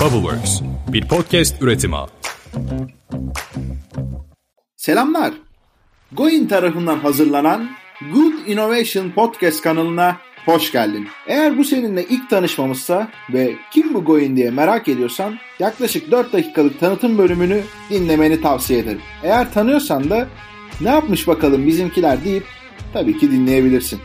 Bubbleworks, bir podcast üretimi. Selamlar. Goin tarafından hazırlanan Good Innovation Podcast kanalına hoş geldin. Eğer bu seninle ilk tanışmamızsa ve kim bu Goin diye merak ediyorsan yaklaşık 4 dakikalık tanıtım bölümünü dinlemeni tavsiye ederim. Eğer tanıyorsan da ne yapmış bakalım bizimkiler deyip tabii ki dinleyebilirsin.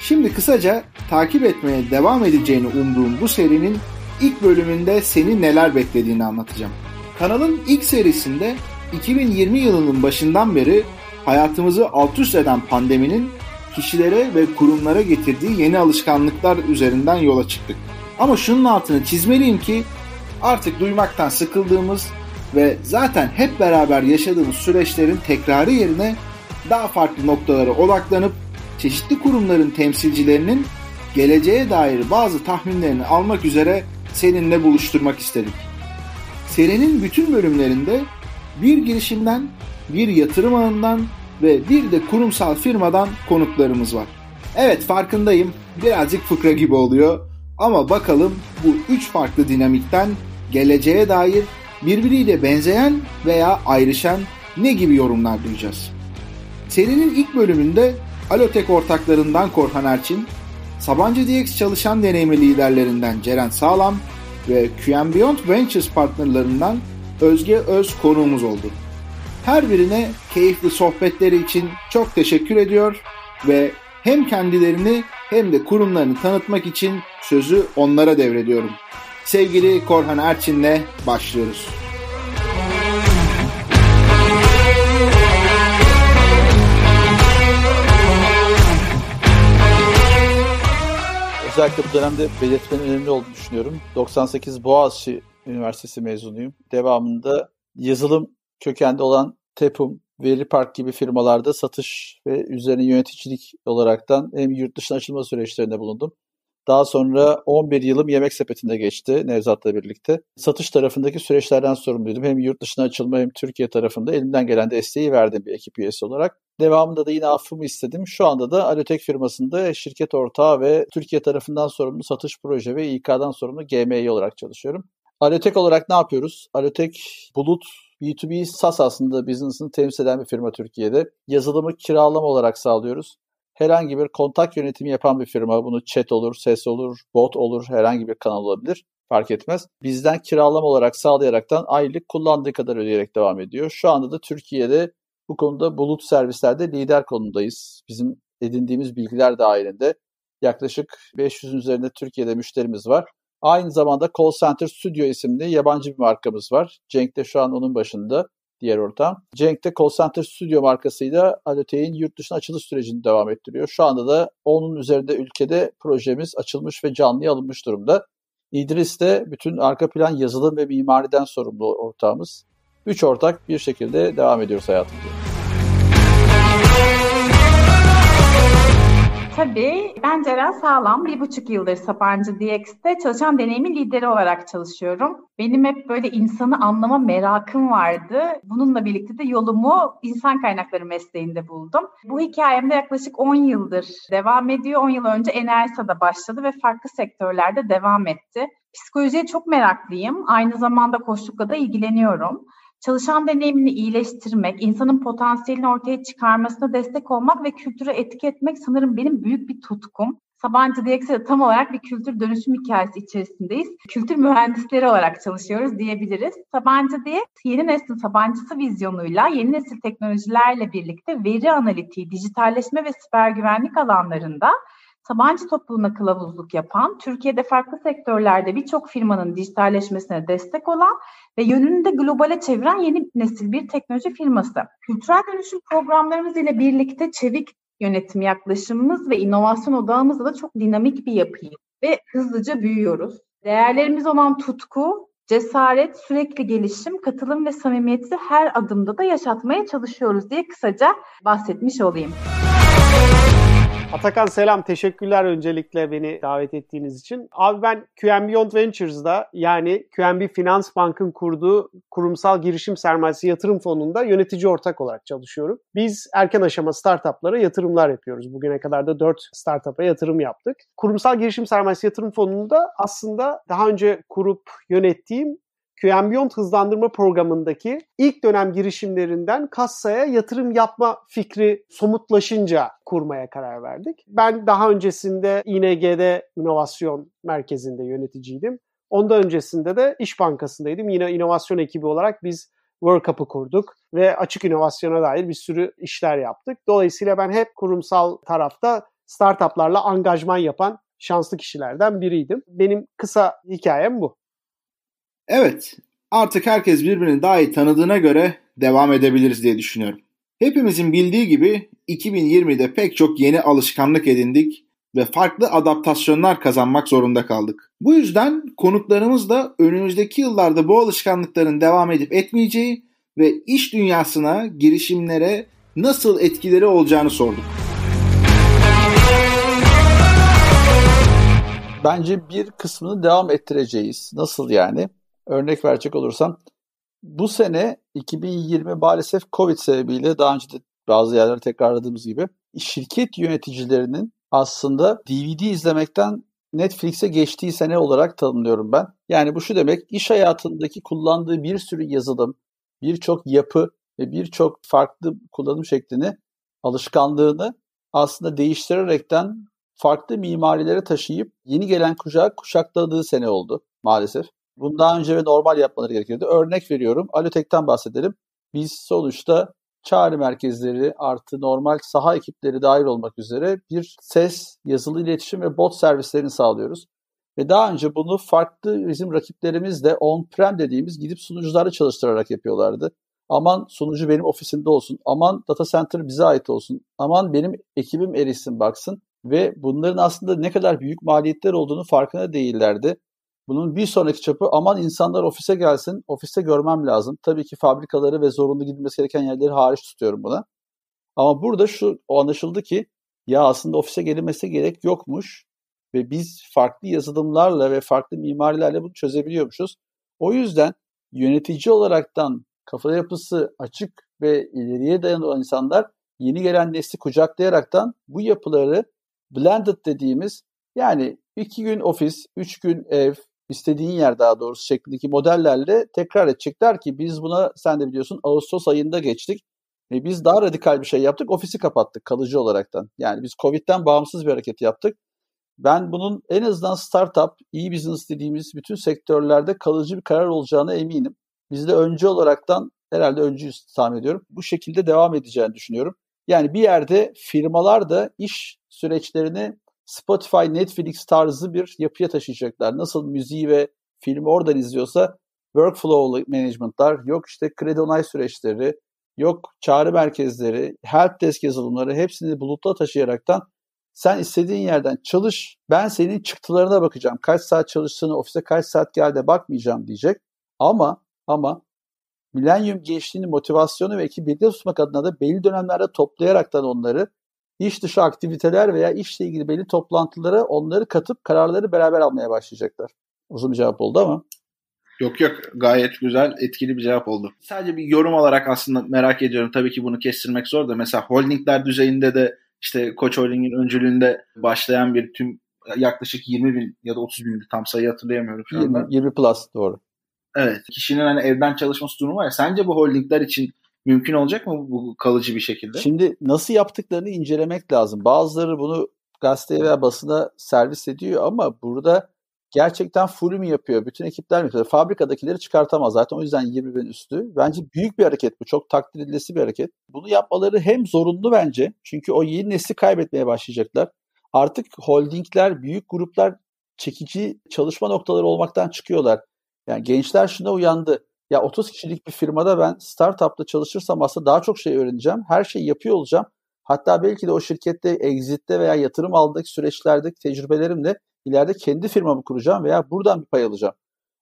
Şimdi kısaca takip etmeye devam edeceğini umduğum bu serinin ilk bölümünde seni neler beklediğini anlatacağım. Kanalın ilk serisinde 2020 yılının başından beri hayatımızı alt üst eden pandeminin kişilere ve kurumlara getirdiği yeni alışkanlıklar üzerinden yola çıktık. Ama şunun altını çizmeliyim ki artık duymaktan sıkıldığımız ve zaten hep beraber yaşadığımız süreçlerin tekrarı yerine daha farklı noktalara odaklanıp çeşitli kurumların temsilcilerinin geleceğe dair bazı tahminlerini almak üzere seninle buluşturmak istedim. Serinin bütün bölümlerinde bir girişimden, bir yatırım ağından ve bir de kurumsal firmadan konuklarımız var. Evet farkındayım birazcık fıkra gibi oluyor ama bakalım bu üç farklı dinamikten geleceğe dair birbiriyle benzeyen veya ayrışan ne gibi yorumlar duyacağız. Serinin ilk bölümünde Alotek ortaklarından Korhan Erçin, Sabancı DX çalışan deneyimli liderlerinden Ceren Sağlam ve QM Beyond Ventures partnerlarından Özge Öz konuğumuz oldu. Her birine keyifli sohbetleri için çok teşekkür ediyor ve hem kendilerini hem de kurumlarını tanıtmak için sözü onlara devrediyorum. Sevgili Korhan Erçin'le başlıyoruz. Özellikle bu dönemde belirtmenin önemli olduğunu düşünüyorum. 98 Boğaziçi Üniversitesi mezunuyum. Devamında yazılım kökenli olan Tepum, Veri Park gibi firmalarda satış ve üzerine yöneticilik olaraktan hem yurt dışına açılma süreçlerinde bulundum. Daha sonra 11 yılım yemek sepetinde geçti Nevzat'la birlikte. Satış tarafındaki süreçlerden sorumluydum. Hem yurt dışına açılma hem Türkiye tarafında elimden gelen desteği verdim bir ekip üyesi olarak. Devamında da yine affımı istedim. Şu anda da Alotek firmasında şirket ortağı ve Türkiye tarafından sorumlu satış proje ve İK'dan sorumlu GMI olarak çalışıyorum. Alotek olarak ne yapıyoruz? Alotek bulut B2B SaaS aslında business'ını temsil eden bir firma Türkiye'de. Yazılımı kiralama olarak sağlıyoruz. Herhangi bir kontak yönetimi yapan bir firma. Bunu chat olur, ses olur, bot olur, herhangi bir kanal olabilir. Fark etmez. Bizden kiralama olarak sağlayaraktan aylık kullandığı kadar ödeyerek devam ediyor. Şu anda da Türkiye'de bu konuda bulut servislerde lider konumdayız. Bizim edindiğimiz bilgiler dahilinde yaklaşık 500'ün üzerinde Türkiye'de müşterimiz var. Aynı zamanda Call Center Studio isimli yabancı bir markamız var. Cenk de şu an onun başında diğer ortam. Cenk de Call Center Studio markasıyla Alote'in yurt dışına açılış sürecini devam ettiriyor. Şu anda da onun üzerinde ülkede projemiz açılmış ve canlıya alınmış durumda. İdris de bütün arka plan yazılım ve mimariden sorumlu ortağımız. Üç ortak bir şekilde devam ediyoruz hayatımıza. Tabii. Ben Ceren Sağlam. Bir buçuk yıldır Sabancı DX'te çalışan deneyimi lideri olarak çalışıyorum. Benim hep böyle insanı anlama merakım vardı. Bununla birlikte de yolumu insan kaynakları mesleğinde buldum. Bu hikayemde yaklaşık 10 yıldır devam ediyor. 10 yıl önce Enersa'da başladı ve farklı sektörlerde devam etti. Psikolojiye çok meraklıyım. Aynı zamanda koçlukla da ilgileniyorum çalışan deneyimini iyileştirmek, insanın potansiyelini ortaya çıkarmasına destek olmak ve kültüre etki etmek sanırım benim büyük bir tutkum. Sabancı DX'de tam olarak bir kültür dönüşüm hikayesi içerisindeyiz. Kültür mühendisleri olarak çalışıyoruz diyebiliriz. Sabancı DX yeni neslin Sabancısı vizyonuyla yeni nesil teknolojilerle birlikte veri analitiği, dijitalleşme ve siber güvenlik alanlarında Sabancı topluluğuna kılavuzluk yapan, Türkiye'de farklı sektörlerde birçok firmanın dijitalleşmesine destek olan ve yönünü de globale çeviren yeni nesil bir teknoloji firması. Kültürel dönüşüm programlarımız ile birlikte çevik yönetim yaklaşımımız ve inovasyon odağımızda da çok dinamik bir yapıyı ve hızlıca büyüyoruz. Değerlerimiz olan tutku, cesaret, sürekli gelişim, katılım ve samimiyeti her adımda da yaşatmaya çalışıyoruz diye kısaca bahsetmiş olayım. Atakan selam. Teşekkürler öncelikle beni davet ettiğiniz için. Abi ben QM Beyond Ventures'da yani QNB Finans Bank'ın kurduğu kurumsal girişim sermayesi yatırım fonunda yönetici ortak olarak çalışıyorum. Biz erken aşama startuplara yatırımlar yapıyoruz. Bugüne kadar da 4 startup'a yatırım yaptık. Kurumsal girişim sermayesi yatırım fonunda aslında daha önce kurup yönettiğim QM hızlandırma programındaki ilk dönem girişimlerinden kassaya yatırım yapma fikri somutlaşınca kurmaya karar verdik. Ben daha öncesinde ING'de inovasyon merkezinde yöneticiydim. Ondan öncesinde de İş Bankası'ndaydım. Yine inovasyon ekibi olarak biz World Cup'ı kurduk ve açık inovasyona dair bir sürü işler yaptık. Dolayısıyla ben hep kurumsal tarafta startuplarla angajman yapan şanslı kişilerden biriydim. Benim kısa hikayem bu. Evet, artık herkes birbirini daha iyi tanıdığına göre devam edebiliriz diye düşünüyorum. Hepimizin bildiği gibi 2020'de pek çok yeni alışkanlık edindik ve farklı adaptasyonlar kazanmak zorunda kaldık. Bu yüzden konuklarımız da önümüzdeki yıllarda bu alışkanlıkların devam edip etmeyeceği ve iş dünyasına, girişimlere nasıl etkileri olacağını sorduk. Bence bir kısmını devam ettireceğiz. Nasıl yani? Örnek verecek olursam bu sene 2020 maalesef Covid sebebiyle daha önce de bazı yerlerde tekrarladığımız gibi şirket yöneticilerinin aslında DVD izlemekten Netflix'e geçtiği sene olarak tanımlıyorum ben. Yani bu şu demek iş hayatındaki kullandığı bir sürü yazılım, birçok yapı ve birçok farklı kullanım şeklini, alışkanlığını aslında değiştirerekten farklı mimarilere taşıyıp yeni gelen kuşağı kuşakladığı sene oldu maalesef. Bunu daha önce ve normal yapmaları gerekiyordu. Örnek veriyorum. Alotek'ten bahsedelim. Biz sonuçta çağrı merkezleri artı normal saha ekipleri dahil olmak üzere bir ses, yazılı iletişim ve bot servislerini sağlıyoruz. Ve daha önce bunu farklı bizim rakiplerimiz de on-prem dediğimiz gidip sunucuları çalıştırarak yapıyorlardı. Aman sunucu benim ofisimde olsun, aman data center bize ait olsun, aman benim ekibim erişsin baksın ve bunların aslında ne kadar büyük maliyetler olduğunu farkında değillerdi. Bunun bir sonraki çapı aman insanlar ofise gelsin, ofiste görmem lazım. Tabii ki fabrikaları ve zorunlu gidilmesi gereken yerleri hariç tutuyorum buna. Ama burada şu o anlaşıldı ki ya aslında ofise gelinmesi gerek yokmuş ve biz farklı yazılımlarla ve farklı mimarilerle bunu çözebiliyormuşuz. O yüzden yönetici olaraktan kafa yapısı açık ve ileriye dayanan insanlar yeni gelen nesli kucaklayaraktan bu yapıları blended dediğimiz yani iki gün ofis, üç gün ev, istediğin yer daha doğrusu şeklindeki modellerle tekrar edecekler ki biz buna sen de biliyorsun Ağustos ayında geçtik. ve biz daha radikal bir şey yaptık. Ofisi kapattık kalıcı olaraktan. Yani biz Covid'den bağımsız bir hareket yaptık. Ben bunun en azından startup, iyi business dediğimiz bütün sektörlerde kalıcı bir karar olacağına eminim. Biz de önce olaraktan herhalde öncüyüz tahmin ediyorum. Bu şekilde devam edeceğini düşünüyorum. Yani bir yerde firmalar da iş süreçlerini Spotify, Netflix tarzı bir yapıya taşıyacaklar. Nasıl müziği ve filmi oradan izliyorsa workflow management'lar, yok işte kredi onay süreçleri, yok çağrı merkezleri, help desk yazılımları hepsini bulutla taşıyaraktan sen istediğin yerden çalış. Ben senin çıktılarına bakacağım. Kaç saat çalıştığını, ofise kaç saat geldi bakmayacağım diyecek. Ama ama milenyum gençliğinin motivasyonu ve ekibi tutmak adına da belli dönemlerde toplayaraktan onları iş dışı aktiviteler veya işle ilgili belli toplantılara onları katıp kararları beraber almaya başlayacaklar. Uzun bir cevap oldu ama. Yok yok gayet güzel etkili bir cevap oldu. Sadece bir yorum olarak aslında merak ediyorum. Tabii ki bunu kestirmek zor da mesela holdingler düzeyinde de işte Koç Holding'in öncülüğünde başlayan bir tüm yaklaşık 20 bin ya da 30 bin tam sayı hatırlayamıyorum şu anda. 20, 20 plus doğru. Evet. Kişinin hani evden çalışması durumu var ya. Sence bu holdingler için mümkün olacak mı bu kalıcı bir şekilde? Şimdi nasıl yaptıklarını incelemek lazım. Bazıları bunu gazeteye veya basına servis ediyor ama burada gerçekten full mü yapıyor? Bütün ekipler mi yapıyor? Fabrikadakileri çıkartamaz zaten. O yüzden 20 bin üstü. Bence büyük bir hareket bu. Çok takdir edilesi bir hareket. Bunu yapmaları hem zorunlu bence. Çünkü o yeni nesli kaybetmeye başlayacaklar. Artık holdingler, büyük gruplar çekici çalışma noktaları olmaktan çıkıyorlar. Yani gençler şuna uyandı. Ya 30 kişilik bir firmada ben startupta çalışırsam aslında daha çok şey öğreneceğim. Her şeyi yapıyor olacağım. Hatta belki de o şirkette exit'te veya yatırım aldığındaki süreçlerdeki tecrübelerimle ileride kendi firmamı kuracağım veya buradan bir pay alacağım.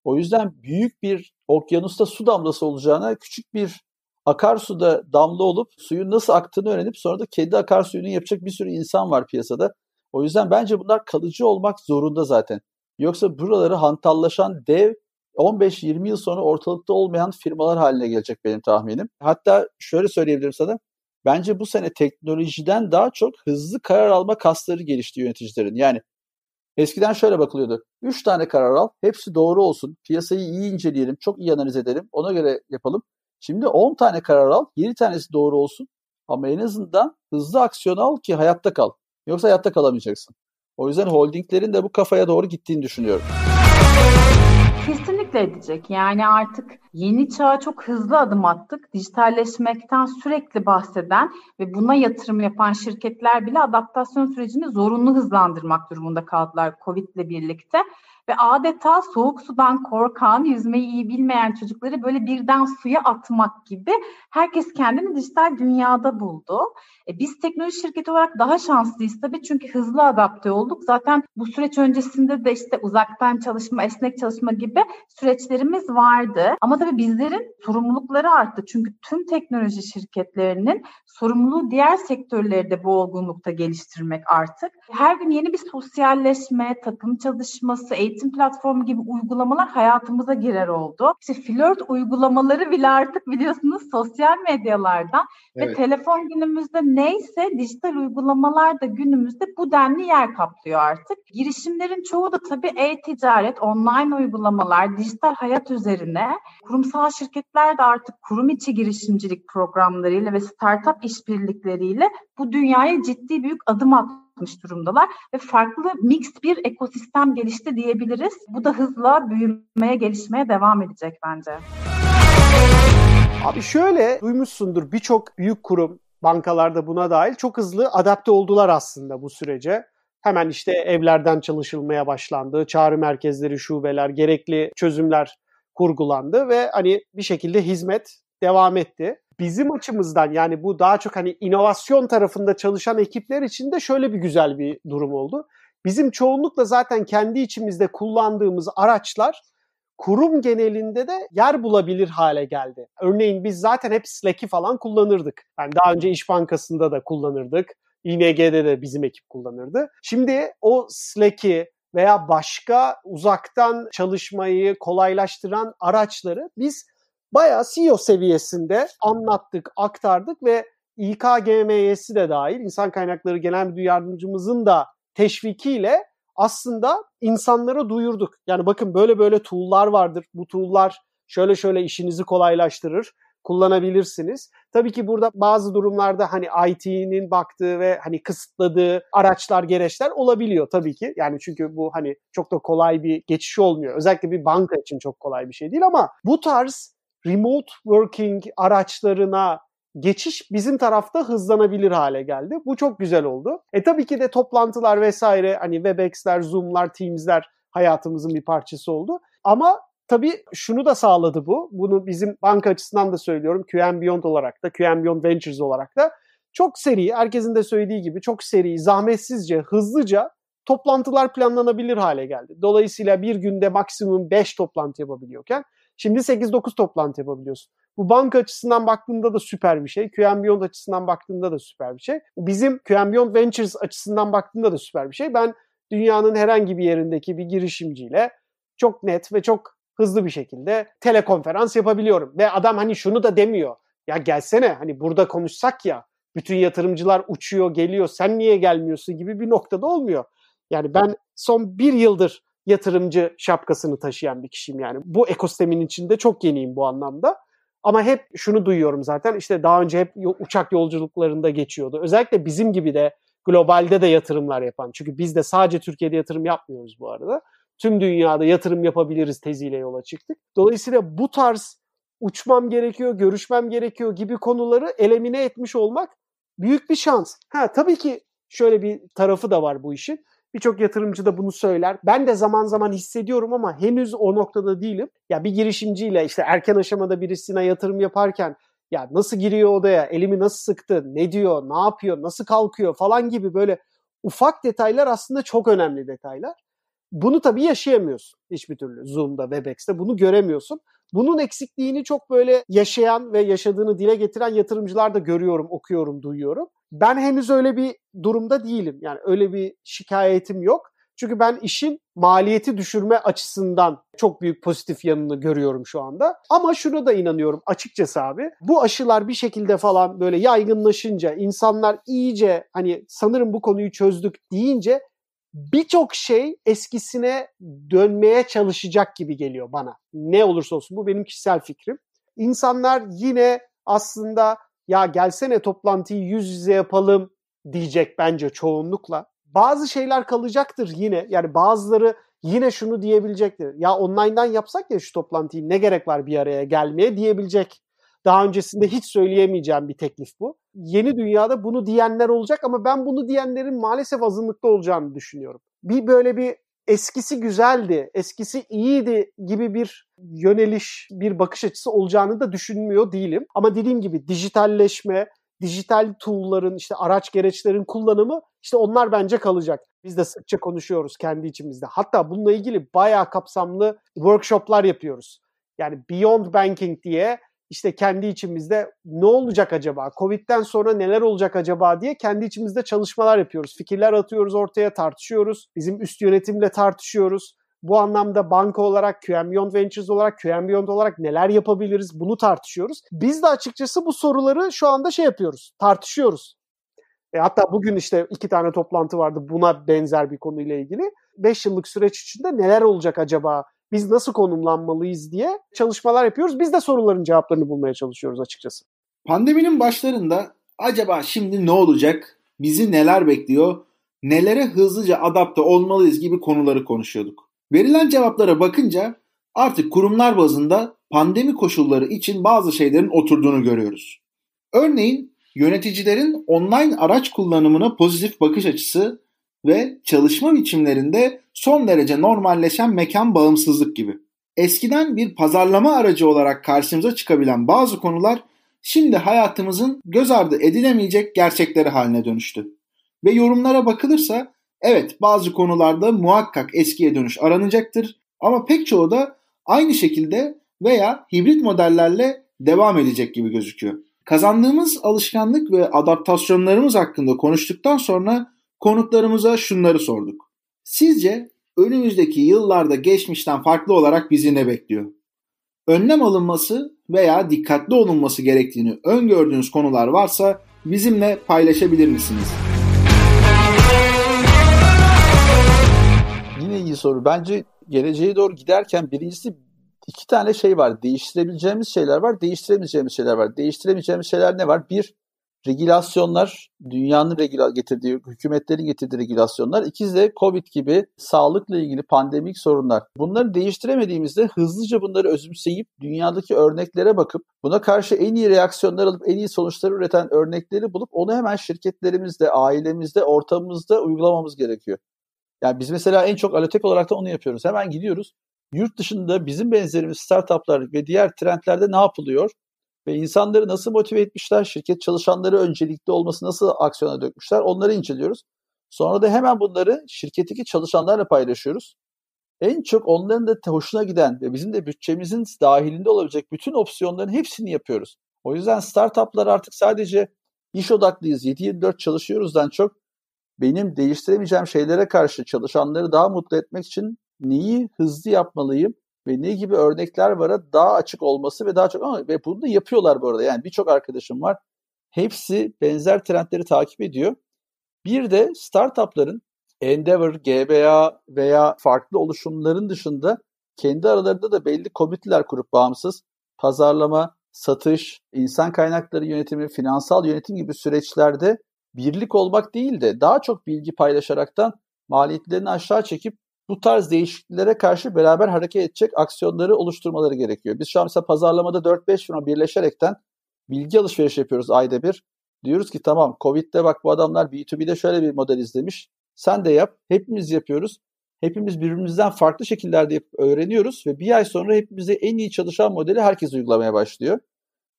O yüzden büyük bir okyanusta su damlası olacağına küçük bir akarsuda damla olup suyun nasıl aktığını öğrenip sonra da kedi akarsuyunu yapacak bir sürü insan var piyasada. O yüzden bence bunlar kalıcı olmak zorunda zaten. Yoksa buraları hantallaşan dev 15-20 yıl sonra ortalıkta olmayan firmalar haline gelecek benim tahminim. Hatta şöyle söyleyebilirim sana. Bence bu sene teknolojiden daha çok hızlı karar alma kasları gelişti yöneticilerin. Yani eskiden şöyle bakılıyordu. 3 tane karar al, hepsi doğru olsun, piyasayı iyi inceleyelim, çok iyi analiz edelim, ona göre yapalım. Şimdi 10 tane karar al, 7 tanesi doğru olsun ama en azından hızlı aksiyon al ki hayatta kal. Yoksa hayatta kalamayacaksın. O yüzden holdinglerin de bu kafaya doğru gittiğini düşünüyorum. Kesinlikle edecek. Yani artık yeni çağa çok hızlı adım attık. Dijitalleşmekten sürekli bahseden ve buna yatırım yapan şirketler bile adaptasyon sürecini zorunlu hızlandırmak durumunda kaldılar Covid ile birlikte ve adeta soğuk sudan korkan, yüzmeyi iyi bilmeyen çocukları böyle birden suya atmak gibi herkes kendini dijital dünyada buldu. E, biz teknoloji şirketi olarak daha şanslıyız tabii çünkü hızlı adapte olduk. Zaten bu süreç öncesinde de işte uzaktan çalışma, esnek çalışma gibi süreçlerimiz vardı. Ama tabii bizlerin sorumlulukları arttı. Çünkü tüm teknoloji şirketlerinin sorumluluğu diğer sektörlerde bu olgunlukta geliştirmek artık. Her gün yeni bir sosyalleşme, takım çalışması, eğitim platformu gibi uygulamalar hayatımıza girer oldu. İşte flört uygulamaları bile artık biliyorsunuz sosyal medyalardan evet. ve telefon günümüzde neyse dijital uygulamalar da günümüzde bu denli yer kaplıyor artık. Girişimlerin çoğu da tabii e-ticaret, online uygulamalar, dijital hayat üzerine. Kurumsal şirketler de artık kurum içi girişimcilik programlarıyla ve startup işbirlikleriyle bu dünyaya ciddi büyük adım atmış durumdalar ve farklı mixed bir ekosistem gelişti diyebiliriz. Bu da hızla büyümeye, gelişmeye devam edecek bence. Abi şöyle duymuşsundur birçok büyük kurum bankalarda buna dahil çok hızlı adapte oldular aslında bu sürece. Hemen işte evlerden çalışılmaya başlandı. Çağrı merkezleri, şubeler, gerekli çözümler kurgulandı ve hani bir şekilde hizmet devam etti. Bizim açımızdan yani bu daha çok hani inovasyon tarafında çalışan ekipler için de şöyle bir güzel bir durum oldu. Bizim çoğunlukla zaten kendi içimizde kullandığımız araçlar kurum genelinde de yer bulabilir hale geldi. Örneğin biz zaten hep Slack'i falan kullanırdık. Yani daha önce İş Bankası'nda da kullanırdık. ING'de de bizim ekip kullanırdı. Şimdi o Slack'i veya başka uzaktan çalışmayı kolaylaştıran araçları biz bayağı CEO seviyesinde anlattık, aktardık ve İKGMY'si de dahil, İnsan Kaynakları Genel Müdür Yardımcımızın da teşvikiyle aslında insanlara duyurduk. Yani bakın böyle böyle tool'lar vardır. Bu tool'lar şöyle şöyle işinizi kolaylaştırır kullanabilirsiniz. Tabii ki burada bazı durumlarda hani IT'nin baktığı ve hani kısıtladığı araçlar, gereçler olabiliyor tabii ki. Yani çünkü bu hani çok da kolay bir geçiş olmuyor. Özellikle bir banka için çok kolay bir şey değil ama bu tarz remote working araçlarına geçiş bizim tarafta hızlanabilir hale geldi. Bu çok güzel oldu. E tabii ki de toplantılar vesaire hani Webex'ler, Zoom'lar, Teams'ler hayatımızın bir parçası oldu. Ama tabii şunu da sağladı bu. Bunu bizim banka açısından da söylüyorum. QM Beyond olarak da, QM Beyond Ventures olarak da çok seri, herkesin de söylediği gibi çok seri, zahmetsizce, hızlıca toplantılar planlanabilir hale geldi. Dolayısıyla bir günde maksimum 5 toplantı yapabiliyorken şimdi 8-9 toplantı yapabiliyorsun. Bu banka açısından baktığında da süper bir şey. QM Beyond açısından baktığında da süper bir şey. Bizim QM Beyond Ventures açısından baktığında da süper bir şey. Ben dünyanın herhangi bir yerindeki bir girişimciyle çok net ve çok hızlı bir şekilde telekonferans yapabiliyorum. Ve adam hani şunu da demiyor. Ya gelsene hani burada konuşsak ya bütün yatırımcılar uçuyor geliyor sen niye gelmiyorsun gibi bir noktada olmuyor. Yani ben son bir yıldır yatırımcı şapkasını taşıyan bir kişiyim yani. Bu ekosistemin içinde çok yeniyim bu anlamda. Ama hep şunu duyuyorum zaten işte daha önce hep uçak yolculuklarında geçiyordu. Özellikle bizim gibi de globalde de yatırımlar yapan. Çünkü biz de sadece Türkiye'de yatırım yapmıyoruz bu arada. Tüm dünyada yatırım yapabiliriz teziyle yola çıktık. Dolayısıyla bu tarz uçmam gerekiyor, görüşmem gerekiyor gibi konuları elemine etmiş olmak büyük bir şans. Ha tabii ki şöyle bir tarafı da var bu işin. Birçok yatırımcı da bunu söyler. Ben de zaman zaman hissediyorum ama henüz o noktada değilim. Ya bir girişimciyle işte erken aşamada birisine yatırım yaparken ya nasıl giriyor odaya, elimi nasıl sıktı, ne diyor, ne yapıyor, nasıl kalkıyor falan gibi böyle ufak detaylar aslında çok önemli detaylar. Bunu tabii yaşayamıyorsun hiçbir türlü Zoom'da, Webex'te bunu göremiyorsun. Bunun eksikliğini çok böyle yaşayan ve yaşadığını dile getiren yatırımcılar da görüyorum, okuyorum, duyuyorum. Ben henüz öyle bir durumda değilim. Yani öyle bir şikayetim yok. Çünkü ben işin maliyeti düşürme açısından çok büyük pozitif yanını görüyorum şu anda. Ama şunu da inanıyorum açıkçası abi. Bu aşılar bir şekilde falan böyle yaygınlaşınca insanlar iyice hani sanırım bu konuyu çözdük deyince birçok şey eskisine dönmeye çalışacak gibi geliyor bana. Ne olursa olsun bu benim kişisel fikrim. İnsanlar yine aslında ya gelsene toplantıyı yüz yüze yapalım diyecek bence çoğunlukla. Bazı şeyler kalacaktır yine. Yani bazıları yine şunu diyebilecektir. Ya online'dan yapsak ya şu toplantıyı ne gerek var bir araya gelmeye diyebilecek. Daha öncesinde hiç söyleyemeyeceğim bir teklif bu. Yeni dünyada bunu diyenler olacak ama ben bunu diyenlerin maalesef azınlıkta olacağını düşünüyorum. Bir böyle bir eskisi güzeldi, eskisi iyiydi gibi bir yöneliş, bir bakış açısı olacağını da düşünmüyor değilim. Ama dediğim gibi dijitalleşme, dijital tool'ların, işte araç gereçlerin kullanımı işte onlar bence kalacak. Biz de sıkça konuşuyoruz kendi içimizde. Hatta bununla ilgili bayağı kapsamlı workshoplar yapıyoruz. Yani Beyond Banking diye işte kendi içimizde ne olacak acaba? Covid'den sonra neler olacak acaba diye kendi içimizde çalışmalar yapıyoruz. Fikirler atıyoruz ortaya, tartışıyoruz. Bizim üst yönetimle tartışıyoruz. Bu anlamda banka olarak, QM Beyond Ventures olarak, QM Beyond olarak neler yapabiliriz bunu tartışıyoruz. Biz de açıkçası bu soruları şu anda şey yapıyoruz, tartışıyoruz. E hatta bugün işte iki tane toplantı vardı buna benzer bir konuyla ilgili. 5 yıllık süreç içinde neler olacak acaba biz nasıl konumlanmalıyız diye çalışmalar yapıyoruz. Biz de soruların cevaplarını bulmaya çalışıyoruz açıkçası. Pandeminin başlarında acaba şimdi ne olacak? Bizi neler bekliyor? Nelere hızlıca adapte olmalıyız gibi konuları konuşuyorduk. Verilen cevaplara bakınca artık kurumlar bazında pandemi koşulları için bazı şeylerin oturduğunu görüyoruz. Örneğin yöneticilerin online araç kullanımına pozitif bakış açısı ve çalışma biçimlerinde son derece normalleşen mekan bağımsızlık gibi. Eskiden bir pazarlama aracı olarak karşımıza çıkabilen bazı konular şimdi hayatımızın göz ardı edilemeyecek gerçekleri haline dönüştü. Ve yorumlara bakılırsa evet bazı konularda muhakkak eskiye dönüş aranacaktır ama pek çoğu da aynı şekilde veya hibrit modellerle devam edecek gibi gözüküyor. Kazandığımız alışkanlık ve adaptasyonlarımız hakkında konuştuktan sonra konuklarımıza şunları sorduk. Sizce önümüzdeki yıllarda geçmişten farklı olarak bizi ne bekliyor? Önlem alınması veya dikkatli olunması gerektiğini öngördüğünüz konular varsa bizimle paylaşabilir misiniz? Yine iyi soru. Bence geleceğe doğru giderken birincisi iki tane şey var. Değiştirebileceğimiz şeyler var, değiştiremeyeceğimiz şeyler var. Değiştiremeyeceğimiz şeyler ne var? Bir, regülasyonlar, dünyanın regüla getirdiği, hükümetlerin getirdiği regülasyonlar. İkiz de Covid gibi sağlıkla ilgili pandemik sorunlar. Bunları değiştiremediğimizde hızlıca bunları özümseyip dünyadaki örneklere bakıp buna karşı en iyi reaksiyonlar alıp en iyi sonuçları üreten örnekleri bulup onu hemen şirketlerimizde, ailemizde, ortamımızda uygulamamız gerekiyor. Yani biz mesela en çok Alotek olarak da onu yapıyoruz. Hemen gidiyoruz. Yurt dışında bizim benzerimiz startuplar ve diğer trendlerde ne yapılıyor? Ve insanları nasıl motive etmişler, şirket çalışanları öncelikli olması nasıl aksiyona dökmüşler onları inceliyoruz. Sonra da hemen bunları şirketteki çalışanlarla paylaşıyoruz. En çok onların da hoşuna giden ve bizim de bütçemizin dahilinde olabilecek bütün opsiyonların hepsini yapıyoruz. O yüzden startuplar artık sadece iş odaklıyız, 7-24 çalışıyoruzdan çok benim değiştiremeyeceğim şeylere karşı çalışanları daha mutlu etmek için neyi hızlı yapmalıyım ve ne gibi örnekler var daha açık olması ve daha çok ama ve bunu da yapıyorlar bu arada. Yani birçok arkadaşım var. Hepsi benzer trendleri takip ediyor. Bir de startupların Endeavor, GBA veya farklı oluşumların dışında kendi aralarında da belli komiteler kurup bağımsız pazarlama, satış, insan kaynakları yönetimi, finansal yönetim gibi süreçlerde birlik olmak değil de daha çok bilgi paylaşaraktan maliyetlerini aşağı çekip bu tarz değişikliklere karşı beraber hareket edecek aksiyonları oluşturmaları gerekiyor. Biz şu an mesela pazarlamada 4-5 firma birleşerekten bilgi alışveriş yapıyoruz ayda bir. Diyoruz ki tamam Covid'de bak bu adamlar B2B'de şöyle bir model izlemiş. Sen de yap. Hepimiz yapıyoruz. Hepimiz birbirimizden farklı şekillerde öğreniyoruz ve bir ay sonra hepimize en iyi çalışan modeli herkes uygulamaya başlıyor.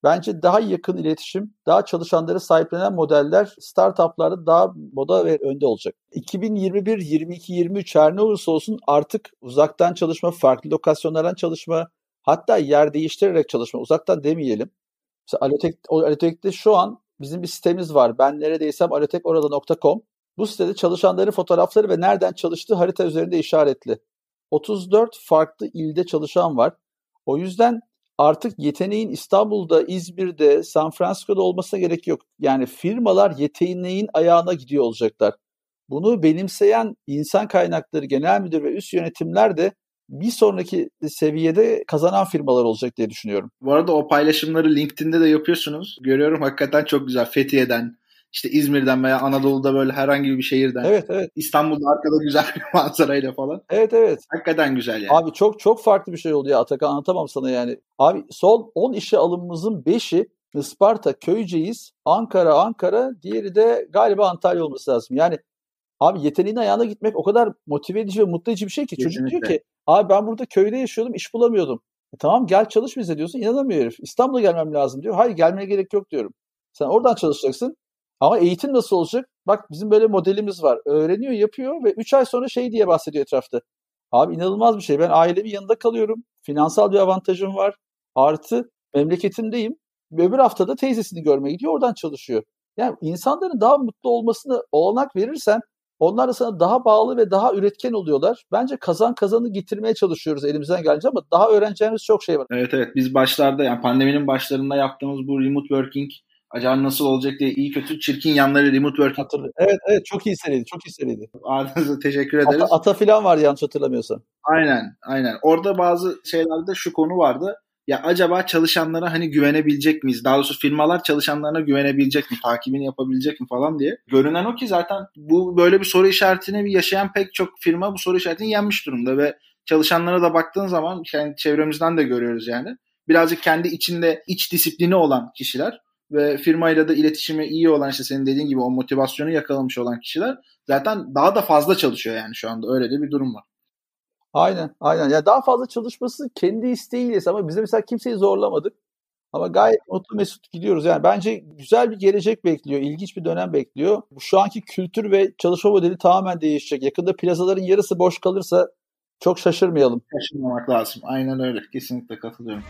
Bence daha yakın iletişim, daha çalışanları sahiplenen modeller startuplarda daha moda ve önde olacak. 2021, 22, 23 her ne olursa olsun artık uzaktan çalışma, farklı lokasyonlardan çalışma, hatta yer değiştirerek çalışma, uzaktan demeyelim. Mesela Alotek, Alotek'te şu an bizim bir sitemiz var. Ben neredeysem alotekorada.com. Bu sitede çalışanların fotoğrafları ve nereden çalıştığı harita üzerinde işaretli. 34 farklı ilde çalışan var. O yüzden artık yeteneğin İstanbul'da, İzmir'de, San Francisco'da olmasına gerek yok. Yani firmalar yeteneğin ayağına gidiyor olacaklar. Bunu benimseyen insan kaynakları genel müdür ve üst yönetimler de bir sonraki seviyede kazanan firmalar olacak diye düşünüyorum. Bu arada o paylaşımları LinkedIn'de de yapıyorsunuz. Görüyorum hakikaten çok güzel. Fethiye'den, işte İzmir'den veya Anadolu'da böyle herhangi bir şehirden. Evet evet. İstanbul'da arkada güzel bir manzarayla falan. Evet evet. Hakikaten güzel yani. Abi çok çok farklı bir şey oldu ya Atakan anlatamam sana yani. Abi son 10 işe alımımızın 5'i Isparta, Köyceğiz, Ankara, Ankara, diğeri de galiba Antalya olması lazım. Yani abi yeteneğin ayağına gitmek o kadar motive edici ve mutlu edici bir şey ki. Kesinlikle. Çocuk diyor ki abi ben burada köyde yaşıyordum iş bulamıyordum. E tamam gel çalış bize diyorsun inanamıyor herif. İstanbul'a gelmem lazım diyor. Hayır gelmeye gerek yok diyorum. Sen oradan çalışacaksın. Ama eğitim nasıl olacak? Bak bizim böyle modelimiz var. Öğreniyor, yapıyor ve 3 ay sonra şey diye bahsediyor etrafta. Abi inanılmaz bir şey. Ben ailemin yanında kalıyorum. Finansal bir avantajım var. Artı memleketimdeyim. Öbür haftada teyzesini görmeye gidiyor. Oradan çalışıyor. Yani insanların daha mutlu olmasını olanak verirsen onlar da sana daha bağlı ve daha üretken oluyorlar. Bence kazan kazanı getirmeye çalışıyoruz elimizden gelince ama daha öğreneceğimiz çok şey var. Evet evet biz başlarda yani pandeminin başlarında yaptığımız bu remote working acaba nasıl olacak diye iyi kötü çirkin yanları remote work hatırlı. Evet evet çok iyi seriydi. Çok iyi seriydi. Ağzınıza teşekkür ederiz. Ata, ata filan var yanlış hatırlamıyorsam. Aynen aynen. Orada bazı şeylerde şu konu vardı. Ya acaba çalışanlara hani güvenebilecek miyiz? Daha doğrusu firmalar çalışanlarına güvenebilecek mi? Takibini yapabilecek mi falan diye. Görünen o ki zaten bu böyle bir soru işaretini yaşayan pek çok firma bu soru işaretini yenmiş durumda ve çalışanlara da baktığın zaman yani çevremizden de görüyoruz yani. Birazcık kendi içinde iç disiplini olan kişiler ve firmayla da iletişimi iyi olan işte senin dediğin gibi o motivasyonu yakalamış olan kişiler zaten daha da fazla çalışıyor yani şu anda öyle de bir durum var. Aynen aynen. Ya daha fazla çalışması kendi isteğiyle ama bize mesela kimseyi zorlamadık. Ama gayet mutlu mesut gidiyoruz. Yani bence güzel bir gelecek bekliyor. ilginç bir dönem bekliyor. Şu anki kültür ve çalışma modeli tamamen değişecek. Yakında plazaların yarısı boş kalırsa çok şaşırmayalım. Şaşırmamak lazım. Aynen öyle. Kesinlikle katılıyorum.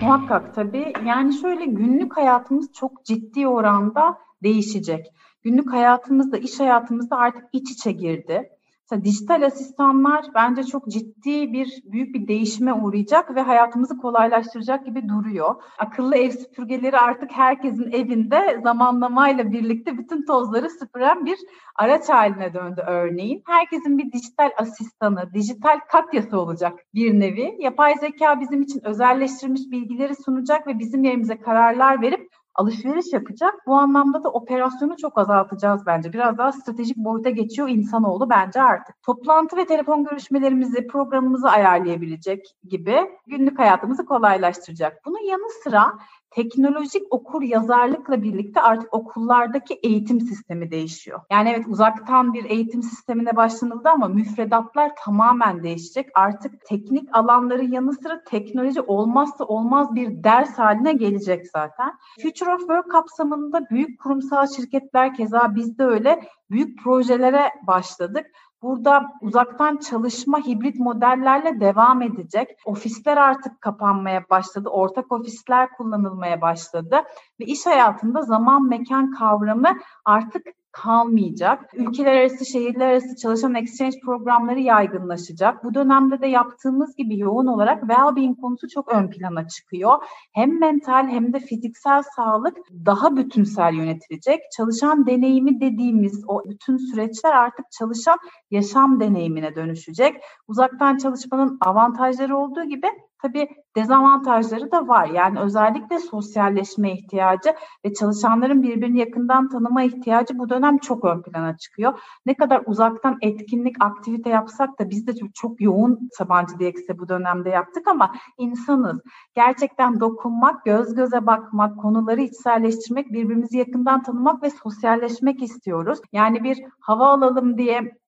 Muhakkak tabii. Yani şöyle günlük hayatımız çok ciddi oranda değişecek. Günlük hayatımızda, iş hayatımızda artık iç içe girdi. Mesela dijital asistanlar bence çok ciddi bir büyük bir değişime uğrayacak ve hayatımızı kolaylaştıracak gibi duruyor. Akıllı ev süpürgeleri artık herkesin evinde zamanlamayla birlikte bütün tozları süpüren bir araç haline döndü örneğin. Herkesin bir dijital asistanı, dijital katyası olacak bir nevi. Yapay zeka bizim için özelleştirilmiş bilgileri sunacak ve bizim yerimize kararlar verip alışveriş yapacak. Bu anlamda da operasyonu çok azaltacağız bence. Biraz daha stratejik boyuta geçiyor insanoğlu bence artık. Toplantı ve telefon görüşmelerimizi, programımızı ayarlayabilecek gibi günlük hayatımızı kolaylaştıracak. Bunun yanı sıra teknolojik okur yazarlıkla birlikte artık okullardaki eğitim sistemi değişiyor. Yani evet uzaktan bir eğitim sistemine başlanıldı ama müfredatlar tamamen değişecek. Artık teknik alanların yanı sıra teknoloji olmazsa olmaz bir ders haline gelecek zaten. Future of Work kapsamında büyük kurumsal şirketler keza biz de öyle büyük projelere başladık. Burada uzaktan çalışma hibrit modellerle devam edecek. Ofisler artık kapanmaya başladı. Ortak ofisler kullanılmaya başladı. Ve iş hayatında zaman mekan kavramı artık kalmayacak. Ülkeler arası, şehirler arası çalışan exchange programları yaygınlaşacak. Bu dönemde de yaptığımız gibi yoğun olarak well-being konusu çok ön plana çıkıyor. Hem mental hem de fiziksel sağlık daha bütünsel yönetilecek. Çalışan deneyimi dediğimiz o bütün süreçler artık çalışan yaşam deneyimine dönüşecek. Uzaktan çalışmanın avantajları olduğu gibi Tabii dezavantajları da var. Yani özellikle sosyalleşme ihtiyacı ve çalışanların birbirini yakından tanıma ihtiyacı bu dönem çok ön plana çıkıyor. Ne kadar uzaktan etkinlik, aktivite yapsak da biz de çok, çok yoğun Sabancı DX'e bu dönemde yaptık ama insanız. Gerçekten dokunmak, göz göze bakmak, konuları içselleştirmek, birbirimizi yakından tanımak ve sosyalleşmek istiyoruz. Yani bir hava alalım diye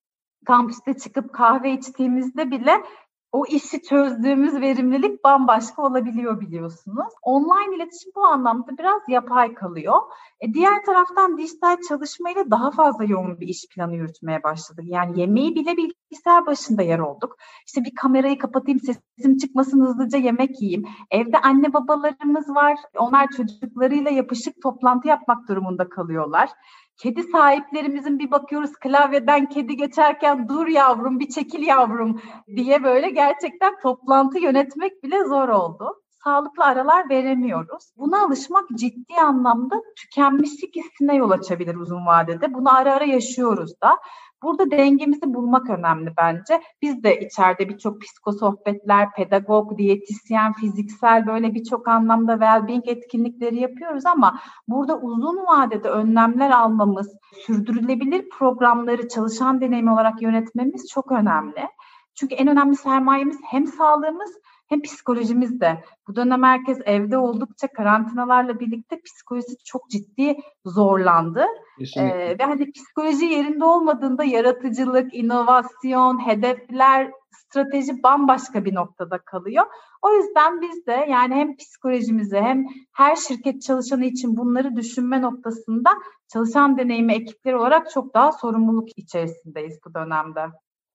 kampüste çıkıp kahve içtiğimizde bile o işi çözdüğümüz verimlilik bambaşka olabiliyor biliyorsunuz. Online iletişim bu anlamda biraz yapay kalıyor. E diğer taraftan dijital çalışmayla daha fazla yoğun bir iş planı yürütmeye başladık. Yani yemeği bile bilgisayar başında yer olduk. İşte bir kamerayı kapatayım, sesim çıkmasın hızlıca yemek yiyeyim. Evde anne babalarımız var. Onlar çocuklarıyla yapışık toplantı yapmak durumunda kalıyorlar. Kedi sahiplerimizin bir bakıyoruz klavyeden kedi geçerken dur yavrum bir çekil yavrum diye böyle gerçekten toplantı yönetmek bile zor oldu. Sağlıklı aralar veremiyoruz. Buna alışmak ciddi anlamda tükenmişlik hissine yol açabilir uzun vadede. Bunu ara ara yaşıyoruz da. Burada dengemizi bulmak önemli bence. Biz de içeride birçok psikosohbetler, pedagog, diyetisyen, fiziksel böyle birçok anlamda well-being etkinlikleri yapıyoruz ama burada uzun vadede önlemler almamız, sürdürülebilir programları çalışan deneyim olarak yönetmemiz çok önemli. Çünkü en önemli sermayemiz hem sağlığımız hem psikolojimiz de. Bu dönem herkes evde oldukça karantinalarla birlikte psikolojisi çok ciddi zorlandı. Ee, ve hani psikoloji yerinde olmadığında yaratıcılık, inovasyon, hedefler, strateji bambaşka bir noktada kalıyor. O yüzden biz de yani hem psikolojimizi hem her şirket çalışanı için bunları düşünme noktasında çalışan deneyimi ekipleri olarak çok daha sorumluluk içerisindeyiz bu dönemde.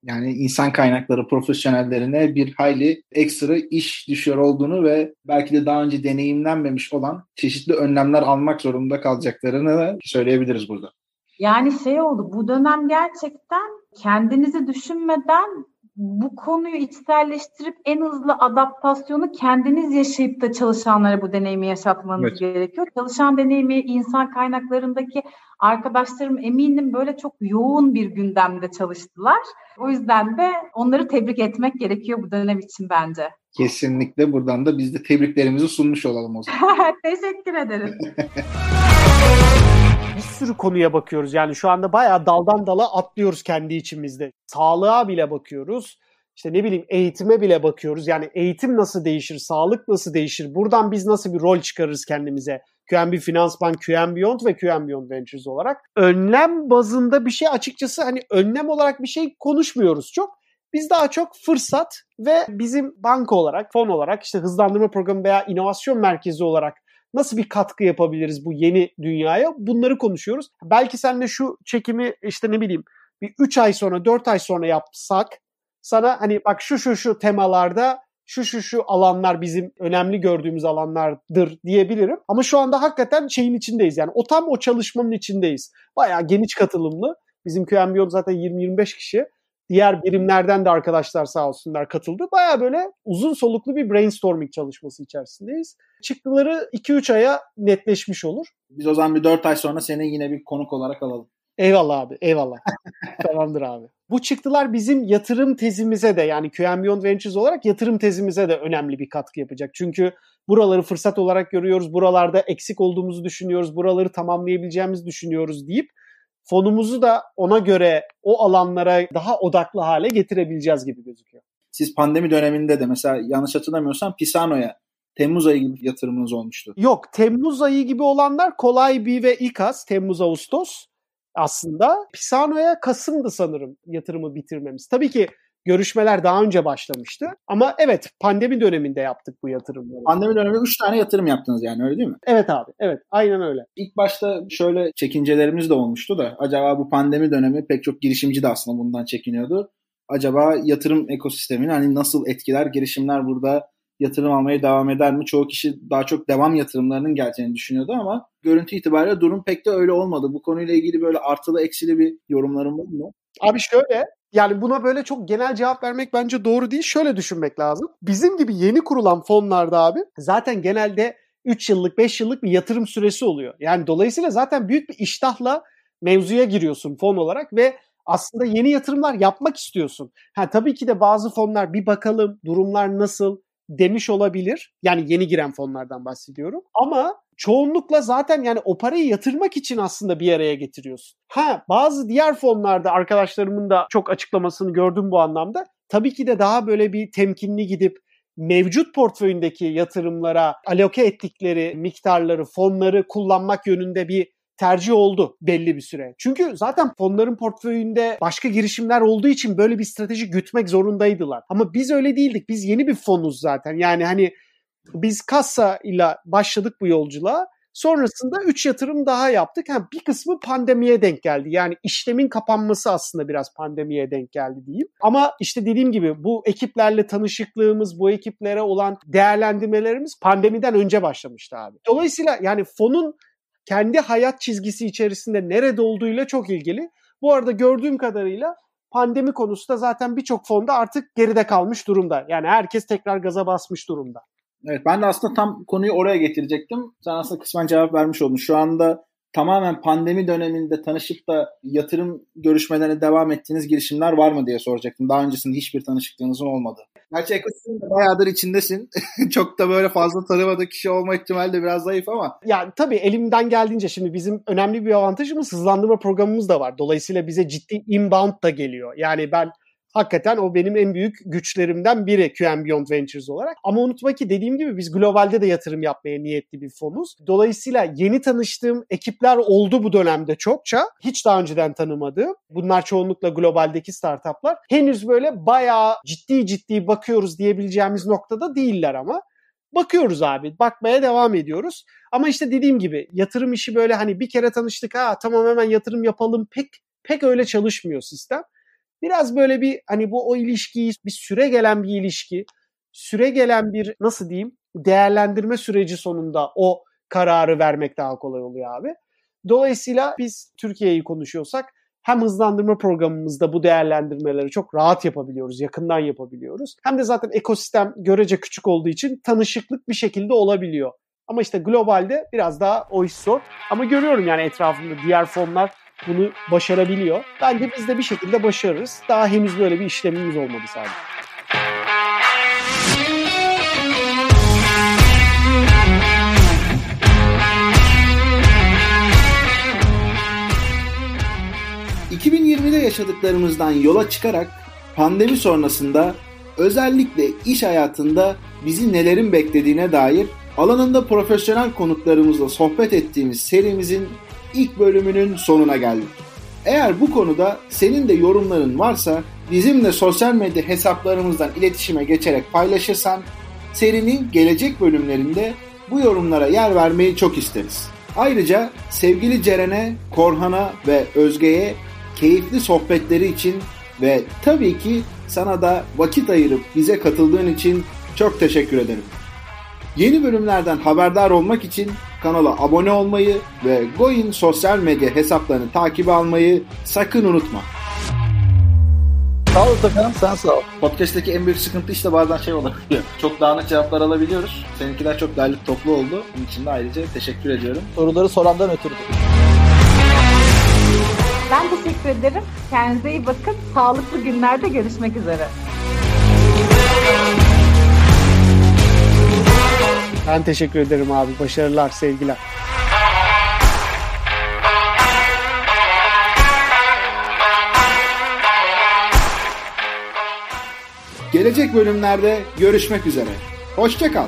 Yani insan kaynakları profesyonellerine bir hayli ekstra iş düşüyor olduğunu ve belki de daha önce deneyimlenmemiş olan çeşitli önlemler almak zorunda kalacaklarını söyleyebiliriz burada. Yani şey oldu bu dönem gerçekten kendinizi düşünmeden bu konuyu içselleştirip en hızlı adaptasyonu kendiniz yaşayıp da çalışanlara bu deneyimi yaşatmanız evet. gerekiyor. Çalışan deneyimi insan kaynaklarındaki arkadaşlarım eminim böyle çok yoğun bir gündemde çalıştılar. O yüzden de onları tebrik etmek gerekiyor bu dönem için bence. Kesinlikle buradan da biz de tebriklerimizi sunmuş olalım o zaman. Teşekkür ederim. bir sürü konuya bakıyoruz. Yani şu anda bayağı daldan dala atlıyoruz kendi içimizde. Sağlığa bile bakıyoruz. İşte ne bileyim eğitime bile bakıyoruz. Yani eğitim nasıl değişir, sağlık nasıl değişir? Buradan biz nasıl bir rol çıkarırız kendimize? QNB Finans Bank, QNB Beyond ve QNB Beyond Ventures olarak. Önlem bazında bir şey açıkçası hani önlem olarak bir şey konuşmuyoruz çok. Biz daha çok fırsat ve bizim banka olarak, fon olarak işte hızlandırma programı veya inovasyon merkezi olarak nasıl bir katkı yapabiliriz bu yeni dünyaya? Bunları konuşuyoruz. Belki seninle şu çekimi işte ne bileyim bir 3 ay sonra 4 ay sonra yapsak sana hani bak şu şu şu temalarda şu şu şu alanlar bizim önemli gördüğümüz alanlardır diyebilirim. Ama şu anda hakikaten şeyin içindeyiz. Yani o tam o çalışmanın içindeyiz. Bayağı geniş katılımlı. Bizim QMBO zaten 20-25 kişi. Diğer birimlerden de arkadaşlar sağ olsunlar katıldı. Baya böyle uzun soluklu bir brainstorming çalışması içerisindeyiz. Çıktıları 2-3 aya netleşmiş olur. Biz o zaman bir 4 ay sonra seni yine bir konuk olarak alalım. Eyvallah abi, eyvallah. Tamamdır abi. Bu çıktılar bizim yatırım tezimize de yani QM Beyond Ventures olarak yatırım tezimize de önemli bir katkı yapacak. Çünkü buraları fırsat olarak görüyoruz, buralarda eksik olduğumuzu düşünüyoruz, buraları tamamlayabileceğimizi düşünüyoruz deyip fonumuzu da ona göre o alanlara daha odaklı hale getirebileceğiz gibi gözüküyor. Siz pandemi döneminde de mesela yanlış hatırlamıyorsam Pisano'ya Temmuz ayı gibi yatırımınız olmuştu. Yok Temmuz ayı gibi olanlar Kolay B ve İKAS Temmuz Ağustos aslında. Pisano'ya Kasım'dı sanırım yatırımı bitirmemiz. Tabii ki görüşmeler daha önce başlamıştı. Ama evet pandemi döneminde yaptık bu yatırımları. Pandemi döneminde 3 tane yatırım yaptınız yani öyle değil mi? Evet abi. Evet aynen öyle. İlk başta şöyle çekincelerimiz de olmuştu da acaba bu pandemi dönemi pek çok girişimci de aslında bundan çekiniyordu. Acaba yatırım ekosistemini hani nasıl etkiler girişimler burada yatırım almaya devam eder mi? Çoğu kişi daha çok devam yatırımlarının geleceğini düşünüyordu ama görüntü itibariyle durum pek de öyle olmadı. Bu konuyla ilgili böyle artılı eksili bir yorumlarım var mı? Abi şöyle yani buna böyle çok genel cevap vermek bence doğru değil. Şöyle düşünmek lazım. Bizim gibi yeni kurulan fonlarda abi zaten genelde 3 yıllık 5 yıllık bir yatırım süresi oluyor. Yani dolayısıyla zaten büyük bir iştahla mevzuya giriyorsun fon olarak ve aslında yeni yatırımlar yapmak istiyorsun. Ha tabii ki de bazı fonlar bir bakalım durumlar nasıl demiş olabilir. Yani yeni giren fonlardan bahsediyorum. Ama çoğunlukla zaten yani o parayı yatırmak için aslında bir araya getiriyorsun. Ha bazı diğer fonlarda arkadaşlarımın da çok açıklamasını gördüm bu anlamda. Tabii ki de daha böyle bir temkinli gidip mevcut portföyündeki yatırımlara aloke ettikleri miktarları, fonları kullanmak yönünde bir tercih oldu belli bir süre. Çünkü zaten fonların portföyünde başka girişimler olduğu için böyle bir strateji gütmek zorundaydılar. Ama biz öyle değildik. Biz yeni bir fonuz zaten. Yani hani biz kassa ile başladık bu yolculuğa. Sonrasında 3 yatırım daha yaptık. Ha, bir kısmı pandemiye denk geldi. Yani işlemin kapanması aslında biraz pandemiye denk geldi diyeyim. Ama işte dediğim gibi bu ekiplerle tanışıklığımız, bu ekiplere olan değerlendirmelerimiz pandemiden önce başlamıştı abi. Dolayısıyla yani fonun kendi hayat çizgisi içerisinde nerede olduğuyla çok ilgili. Bu arada gördüğüm kadarıyla pandemi konusu da zaten birçok fonda artık geride kalmış durumda. Yani herkes tekrar gaza basmış durumda. Evet ben de aslında tam konuyu oraya getirecektim. Sen aslında kısmen cevap vermiş oldun. Şu anda tamamen pandemi döneminde tanışıp da yatırım görüşmelerine devam ettiğiniz girişimler var mı diye soracaktım. Daha öncesinde hiçbir tanışıklığınızın olmadı. Gerçi ekosistemde bayağıdır içindesin. Çok da böyle fazla tanımadığı kişi olma ihtimali de biraz zayıf ama. Ya tabii elimden geldiğince şimdi bizim önemli bir avantajımız hızlandırma programımız da var. Dolayısıyla bize ciddi inbound da geliyor. Yani ben hakikaten o benim en büyük güçlerimden biri QM Beyond Ventures olarak. Ama unutma ki dediğim gibi biz globalde de yatırım yapmaya niyetli bir fonuz. Dolayısıyla yeni tanıştığım ekipler oldu bu dönemde çokça. Hiç daha önceden tanımadığım. Bunlar çoğunlukla globaldeki startuplar. Henüz böyle bayağı ciddi ciddi bakıyoruz diyebileceğimiz noktada değiller ama bakıyoruz abi. Bakmaya devam ediyoruz. Ama işte dediğim gibi yatırım işi böyle hani bir kere tanıştık ha tamam hemen yatırım yapalım pek pek öyle çalışmıyor sistem. Biraz böyle bir hani bu o ilişkiyi bir süre gelen bir ilişki, süre gelen bir nasıl diyeyim değerlendirme süreci sonunda o kararı vermek daha kolay oluyor abi. Dolayısıyla biz Türkiye'yi konuşuyorsak hem hızlandırma programımızda bu değerlendirmeleri çok rahat yapabiliyoruz, yakından yapabiliyoruz. Hem de zaten ekosistem görece küçük olduğu için tanışıklık bir şekilde olabiliyor. Ama işte globalde biraz daha o iş zor. Ama görüyorum yani etrafımda diğer fonlar bunu başarabiliyor. Bence biz de bir şekilde başarırız. Daha henüz böyle bir işlemimiz olmadı sadece. ...2020'de yaşadıklarımızdan yola çıkarak... ...pandemi sonrasında... ...özellikle iş hayatında... ...bizi nelerin beklediğine dair... ...alanında profesyonel konuklarımızla sohbet ettiğimiz serimizin ilk bölümünün sonuna geldik. Eğer bu konuda senin de yorumların varsa bizimle sosyal medya hesaplarımızdan iletişime geçerek paylaşırsan serinin gelecek bölümlerinde bu yorumlara yer vermeyi çok isteriz. Ayrıca sevgili Ceren'e, Korhan'a ve Özge'ye keyifli sohbetleri için ve tabii ki sana da vakit ayırıp bize katıldığın için çok teşekkür ederim. Yeni bölümlerden haberdar olmak için kanala abone olmayı ve Goin sosyal medya hesaplarını takip almayı sakın unutma. Sağ ol Takan, sen sağ ol. Podcast'teki en büyük sıkıntı işte bazen şey olabiliyor. Çok dağınık cevaplar alabiliyoruz. Seninkiler çok derli toplu oldu. Bunun için de ayrıca teşekkür ediyorum. Soruları sorandan ötürü. Ben teşekkür ederim. Kendinize iyi bakın. Sağlıklı günlerde görüşmek üzere. Ben teşekkür ederim abi. Başarılar, sevgiler. Gelecek bölümlerde görüşmek üzere. Hoşçakal.